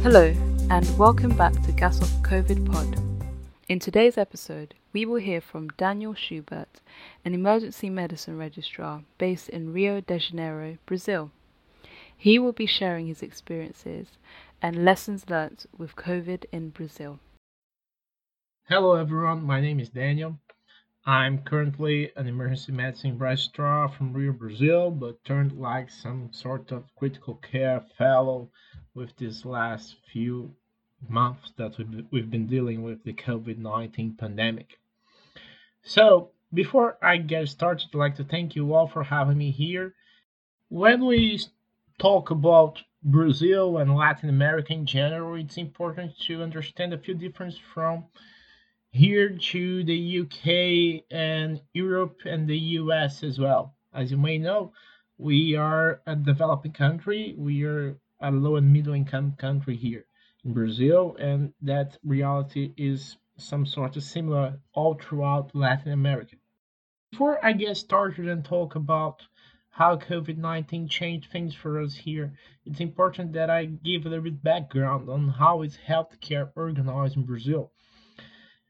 Hello, and welcome back to GASOC COVID Pod. In today's episode, we will hear from Daniel Schubert, an emergency medicine registrar based in Rio de Janeiro, Brazil. He will be sharing his experiences and lessons learnt with COVID in Brazil. Hello, everyone. My name is Daniel. I'm currently an emergency medicine registrar from Rio, Brazil, but turned like some sort of critical care fellow with these last few months that we've been dealing with the COVID 19 pandemic. So, before I get started, I'd like to thank you all for having me here. When we talk about Brazil and Latin America in general, it's important to understand a few differences from here to the UK and Europe and the US as well. As you may know, we are a developing country. We are a low and middle income country here in Brazil, and that reality is some sort of similar all throughout Latin America. Before I get started and talk about how COVID 19 changed things for us here, it's important that I give a little bit background on how is healthcare organized in Brazil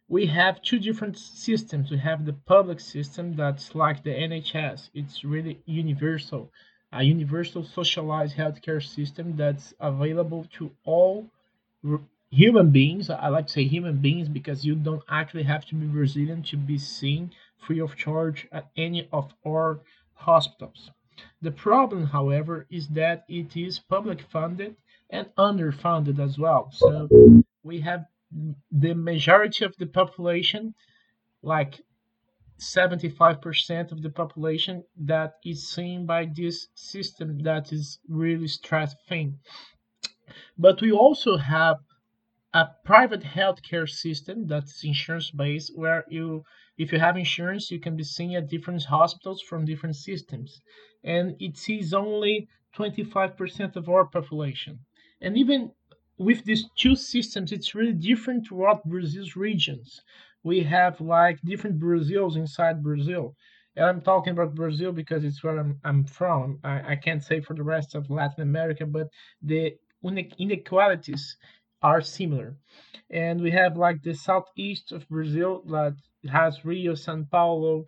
we have two different systems. We have the public system that's like the NHS. It's really universal, a universal socialized healthcare system that's available to all human beings. I like to say human beings because you don't actually have to be Brazilian to be seen free of charge at any of our hospitals. The problem, however, is that it is public funded and underfunded as well. So we have the majority of the population, like 75% of the population, that is seen by this system that is really stressing. But we also have a private healthcare system that's insurance based where you if you have insurance you can be seen at different hospitals from different systems and it sees only 25% of our population and even with these two systems, it's really different throughout Brazil's regions. We have like different Brazils inside Brazil. And I'm talking about Brazil because it's where I'm, I'm from. I, I can't say for the rest of Latin America, but the inequalities are similar. And we have like the southeast of Brazil that has Rio, Sao Paulo,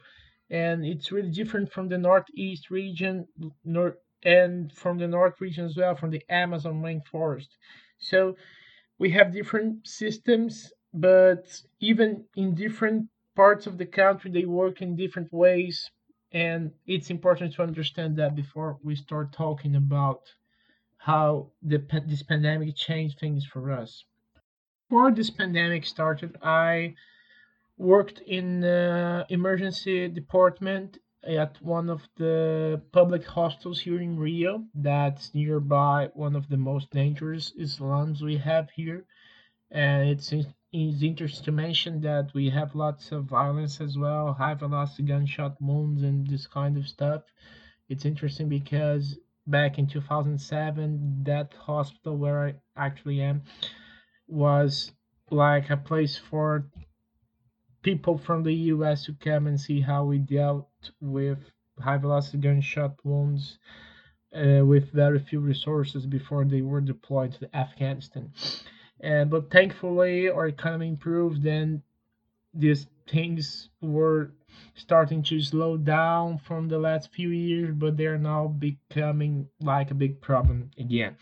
and it's really different from the northeast region, north and from the north region as well, from the Amazon rainforest. So we have different systems, but even in different parts of the country, they work in different ways. And it's important to understand that before we start talking about how the, this pandemic changed things for us. Before this pandemic started, I worked in the emergency department at one of the public hostels here in Rio that's nearby one of the most dangerous slums we have here. And it's, it's interesting to mention that we have lots of violence as well, high velocity gunshot wounds and this kind of stuff. It's interesting because back in 2007, that hospital where I actually am was like a place for people from the US to come and see how we dealt with high velocity gunshot wounds uh, with very few resources before they were deployed to Afghanistan. Uh, but thankfully, our economy improved and these things were starting to slow down from the last few years, but they're now becoming like a big problem again.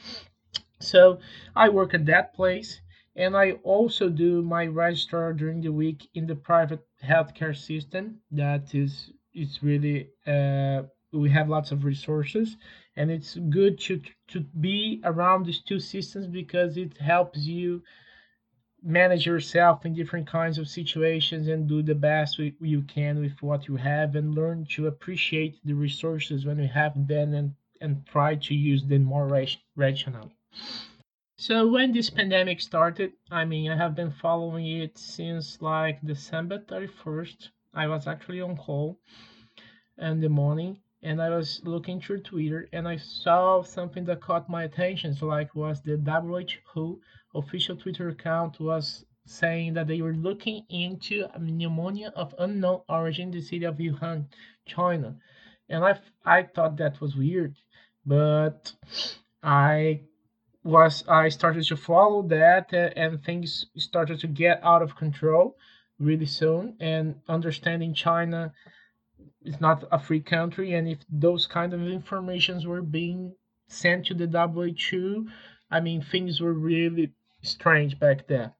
So I work at that place and I also do my registrar during the week in the private healthcare system. That is, it's really uh, we have lots of resources, and it's good to to be around these two systems because it helps you manage yourself in different kinds of situations and do the best you can with what you have and learn to appreciate the resources when you have them and and try to use them more rationally. So when this pandemic started, I mean, I have been following it since like December 31st. I was actually on call in the morning and I was looking through Twitter and I saw something that caught my attention. So like was the WHO official Twitter account was saying that they were looking into pneumonia of unknown origin in the city of Wuhan, China. And I I thought that was weird, but I was I started to follow that, and things started to get out of control really soon. And understanding China is not a free country, and if those kind of informations were being sent to the WHO, I mean things were really strange back then.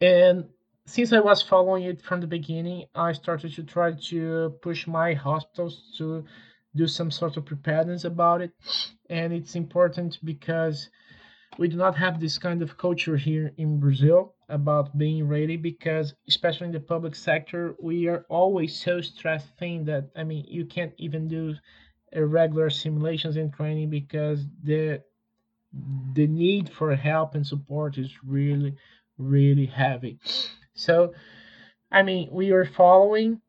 And since I was following it from the beginning, I started to try to push my hospitals to do some sort of preparedness about it. And it's important because we do not have this kind of culture here in Brazil about being ready because especially in the public sector we are always so stressed thing that I mean you can't even do irregular simulations and training because the the need for help and support is really really heavy. So I mean we are following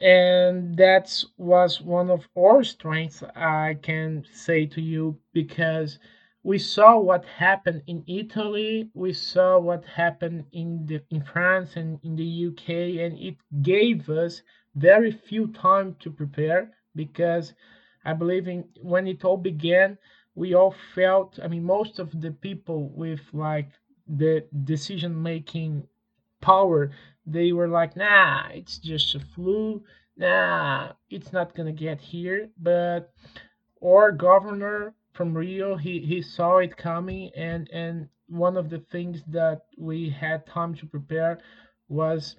and that was one of our strengths i can say to you because we saw what happened in italy we saw what happened in the in france and in the uk and it gave us very few time to prepare because i believe in when it all began we all felt i mean most of the people with like the decision making power, they were like, nah, it's just a flu. Nah, it's not gonna get here. But our governor from Rio, he, he saw it coming, and and one of the things that we had time to prepare was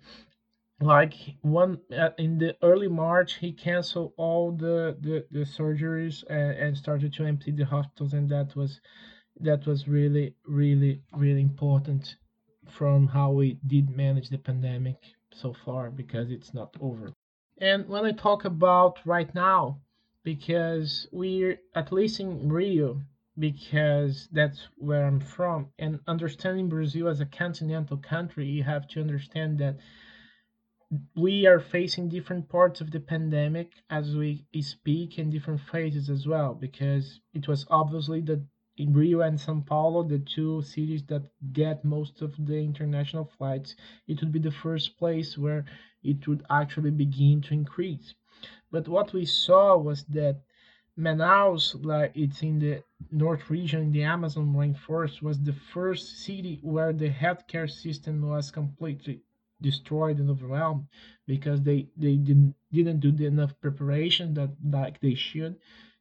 like one uh, in the early March, he canceled all the the, the surgeries and, and started to empty the hospitals, and that was that was really really really important from how we did manage the pandemic so far because it's not over. And when I talk about right now, because we're at least in Rio, because that's where I'm from, and understanding Brazil as a continental country, you have to understand that we are facing different parts of the pandemic as we speak in different phases as well because it was obviously that in Rio and São Paulo, the two cities that get most of the international flights, it would be the first place where it would actually begin to increase. But what we saw was that Manaus, like it's in the north region the Amazon rainforest, was the first city where the healthcare system was completely destroyed and overwhelmed because they they didn't didn't do enough preparation that like they should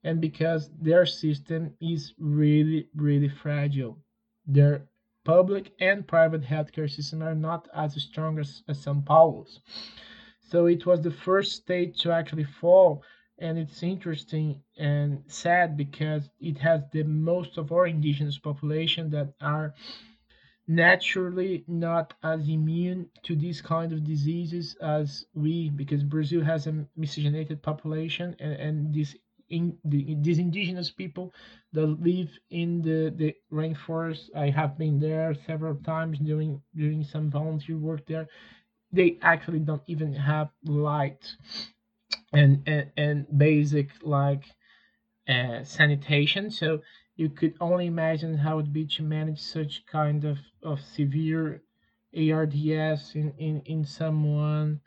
and because their system is really really fragile. Their public and private healthcare system are not as strong as, as São Paulo's so it was the first state to actually fall and it's interesting and sad because it has the most of our indigenous population that are naturally not as immune to these kind of diseases as we because brazil has a miscegenated population and, and this in the, these indigenous people that live in the, the rainforest. I have been there several times doing doing some volunteer work there they actually don't even have light and and, and basic like uh, sanitation. So you could only imagine how it would be to manage such kind of, of severe ARDS in, in, in someone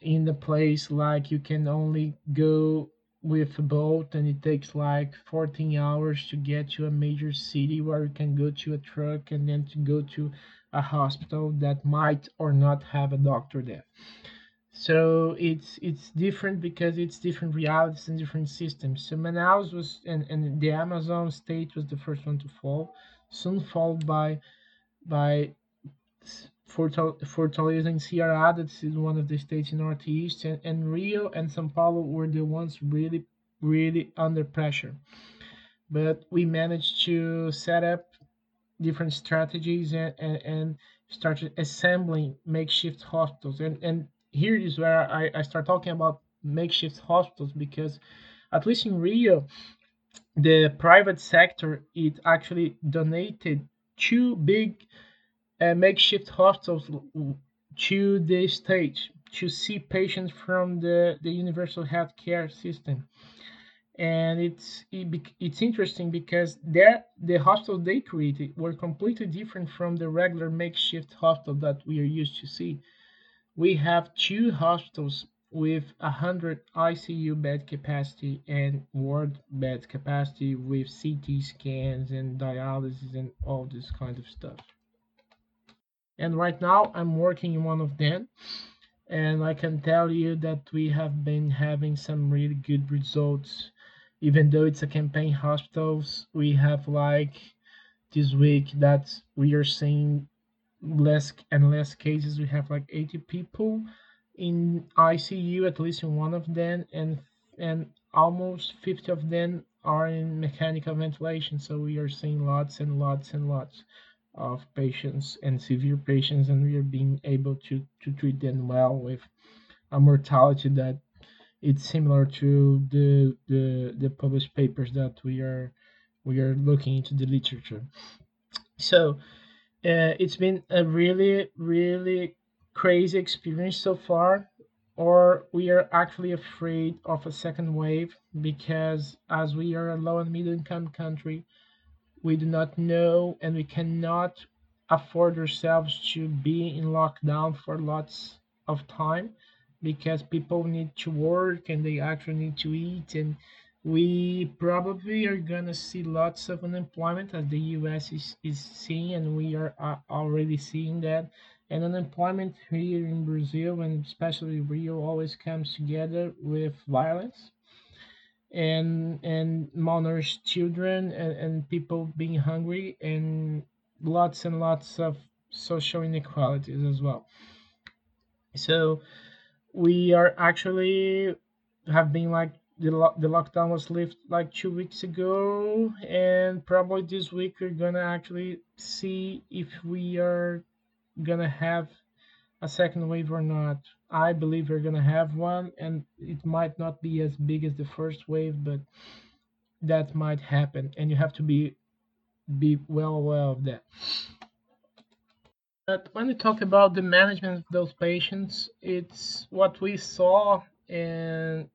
in the place like you can only go with a boat and it takes like 14 hours to get to a major city where you can go to a truck and then to go to a hospital that might or not have a doctor there so it's it's different because it's different realities and different systems. So Manaus was and, and the Amazon state was the first one to fall, soon followed by by Fortaleza and Ceará. That is one of the states in Northeast, and, and Rio and São Paulo were the ones really really under pressure. But we managed to set up different strategies and, and, and started assembling makeshift hospitals. And, and here is where I, I start talking about makeshift hospitals because at least in Rio, the private sector it actually donated two big uh, makeshift hospitals to the state to see patients from the, the universal healthcare system and it's it, it's interesting because there the hospital they created were completely different from the regular makeshift hospital that we are used to see we have two hospitals with 100 ICU bed capacity and ward bed capacity with CT scans and dialysis and all this kind of stuff. And right now I'm working in one of them and I can tell you that we have been having some really good results. Even though it's a campaign hospitals, we have like this week that we are seeing less and less cases. We have like 80 people in ICU, at least in one of them, and and almost 50 of them are in mechanical ventilation. So we are seeing lots and lots and lots of patients and severe patients, and we are being able to to treat them well with a mortality that it's similar to the the the published papers that we are we are looking into the literature. So uh, it's been a really really crazy experience so far or we are actually afraid of a second wave because as we are a low and middle income country we do not know and we cannot afford ourselves to be in lockdown for lots of time because people need to work and they actually need to eat. And we probably are gonna see lots of unemployment as the US is, is seeing and we are uh, already seeing that. And unemployment here in Brazil and especially Rio always comes together with violence and and malnourished children and, and people being hungry and lots and lots of social inequalities as well. So we are actually have been like the, lo- the lockdown was lifted like two weeks ago and probably this week we're gonna actually see if we are gonna have a second wave or not. I believe we're gonna have one, and it might not be as big as the first wave, but that might happen, and you have to be be well aware of that. But when we talk about the management of those patients, it's what we saw and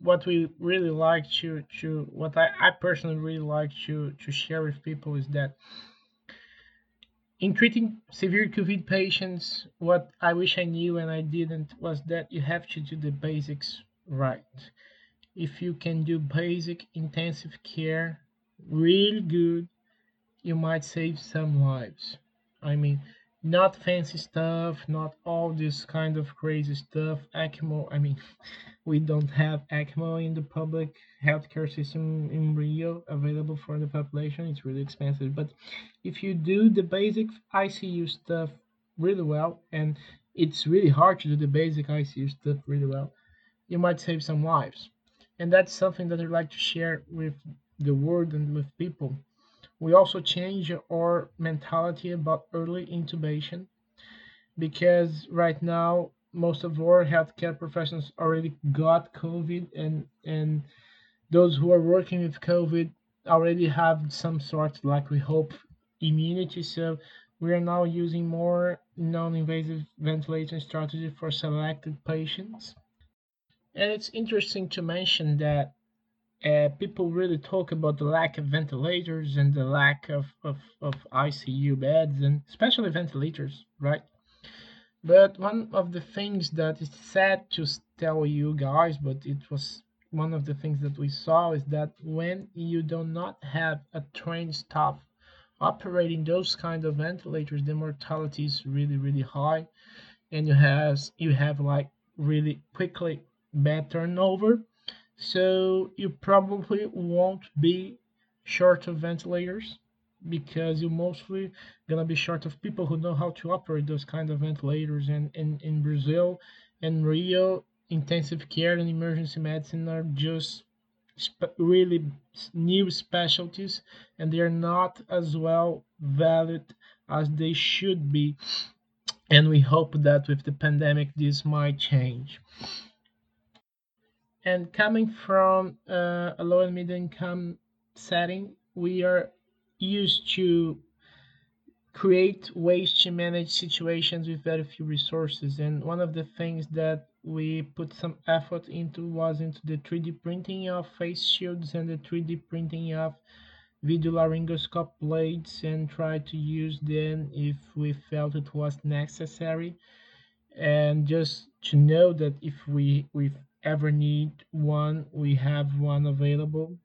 what we really like to to what I, I personally really like to to share with people is that in treating severe COVID patients, what I wish I knew and I didn't was that you have to do the basics right. If you can do basic intensive care really good, you might save some lives. I mean, not fancy stuff, not all this kind of crazy stuff. ECMO, I mean, we don't have ECMO in the public healthcare system in Rio available for the population. It's really expensive. But if you do the basic ICU stuff really well, and it's really hard to do the basic ICU stuff really well, you might save some lives. And that's something that I'd like to share with the world and with people we also change our mentality about early intubation because right now most of our healthcare professionals already got COVID and and those who are working with COVID already have some sort like we hope immunity. So we are now using more non-invasive ventilation strategy for selected patients. And it's interesting to mention that uh, people really talk about the lack of ventilators and the lack of, of, of ICU beds and especially ventilators, right? But one of the things that is sad to tell you guys, but it was one of the things that we saw is that when you do not have a trained staff operating those kind of ventilators, the mortality is really really high, and you has you have like really quickly bad turnover so you probably won't be short of ventilators because you're mostly gonna be short of people who know how to operate those kind of ventilators. And in, Brazil and Rio, intensive care and emergency medicine are just really new specialties and they are not as well valued as they should be. And we hope that with the pandemic, this might change. And coming from uh, a low and middle income setting, we are used to create ways to manage situations with very few resources. And one of the things that we put some effort into was into the 3D printing of face shields and the 3D printing of video laryngoscope blades and try to use them if we felt it was necessary and just to know that if we we ever need one, we have one available.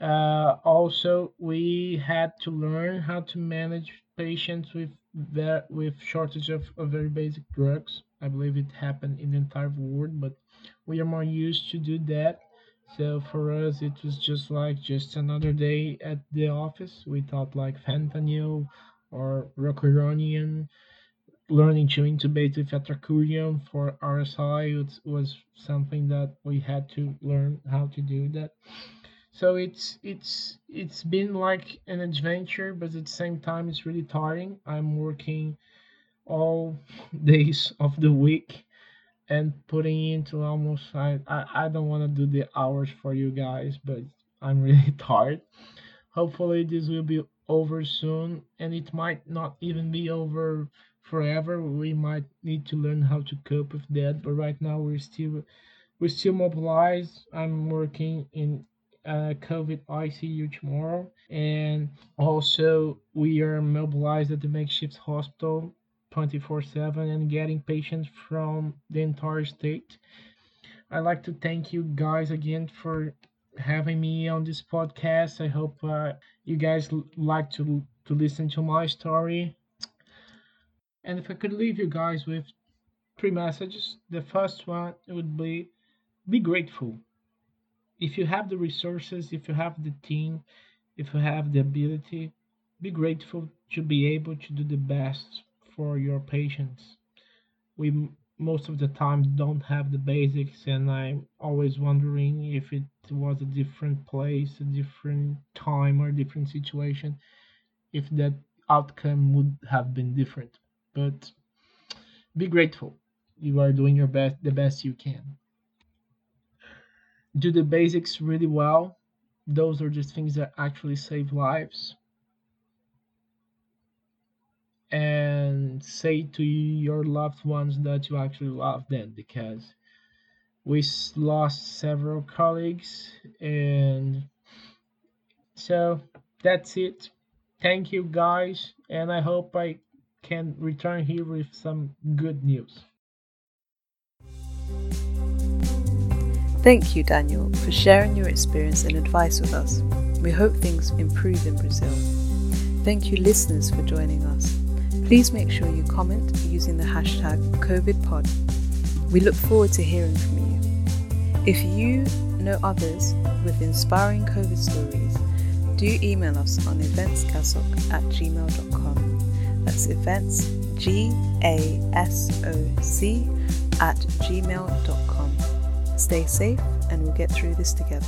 Uh, also, we had to learn how to manage patients with ver- with shortage of, of very basic drugs. I believe it happened in the entire world, but we are more used to do that. So for us, it was just like just another day at the office. We thought like fentanyl or rocuronium. Learning to intubate with atracurium for RSI was, was something that we had to learn how to do that. So it's it's it's been like an adventure but at the same time it's really tiring. I'm working all days of the week and putting into almost i i, I don't want to do the hours for you guys but i'm really tired. Hopefully this will be over soon and it might not even be over forever we might need to learn how to cope with that but right now we're still we're still mobilized. I'm working in uh, COVID ICU tomorrow, and also we are mobilized at the makeshift hospital 24/7 and getting patients from the entire state. I'd like to thank you guys again for having me on this podcast. I hope uh, you guys like to to listen to my story. And if I could leave you guys with three messages, the first one would be be grateful if you have the resources, if you have the team, if you have the ability, be grateful to be able to do the best for your patients. We most of the time don't have the basics, and I'm always wondering if it was a different place, a different time, or a different situation, if that outcome would have been different. But be grateful. You are doing your best, the best you can. Do the basics really well. Those are just things that actually save lives. And say to your loved ones that you actually love them because we lost several colleagues. And so that's it. Thank you guys. And I hope I can return here with some good news. Thank you, Daniel, for sharing your experience and advice with us. We hope things improve in Brazil. Thank you, listeners, for joining us. Please make sure you comment using the hashtag COVIDPod. We look forward to hearing from you. If you know others with inspiring COVID stories, do email us on eventsgasoc at gmail.com. That's events, G A S O C, at gmail.com. Stay safe and we'll get through this together.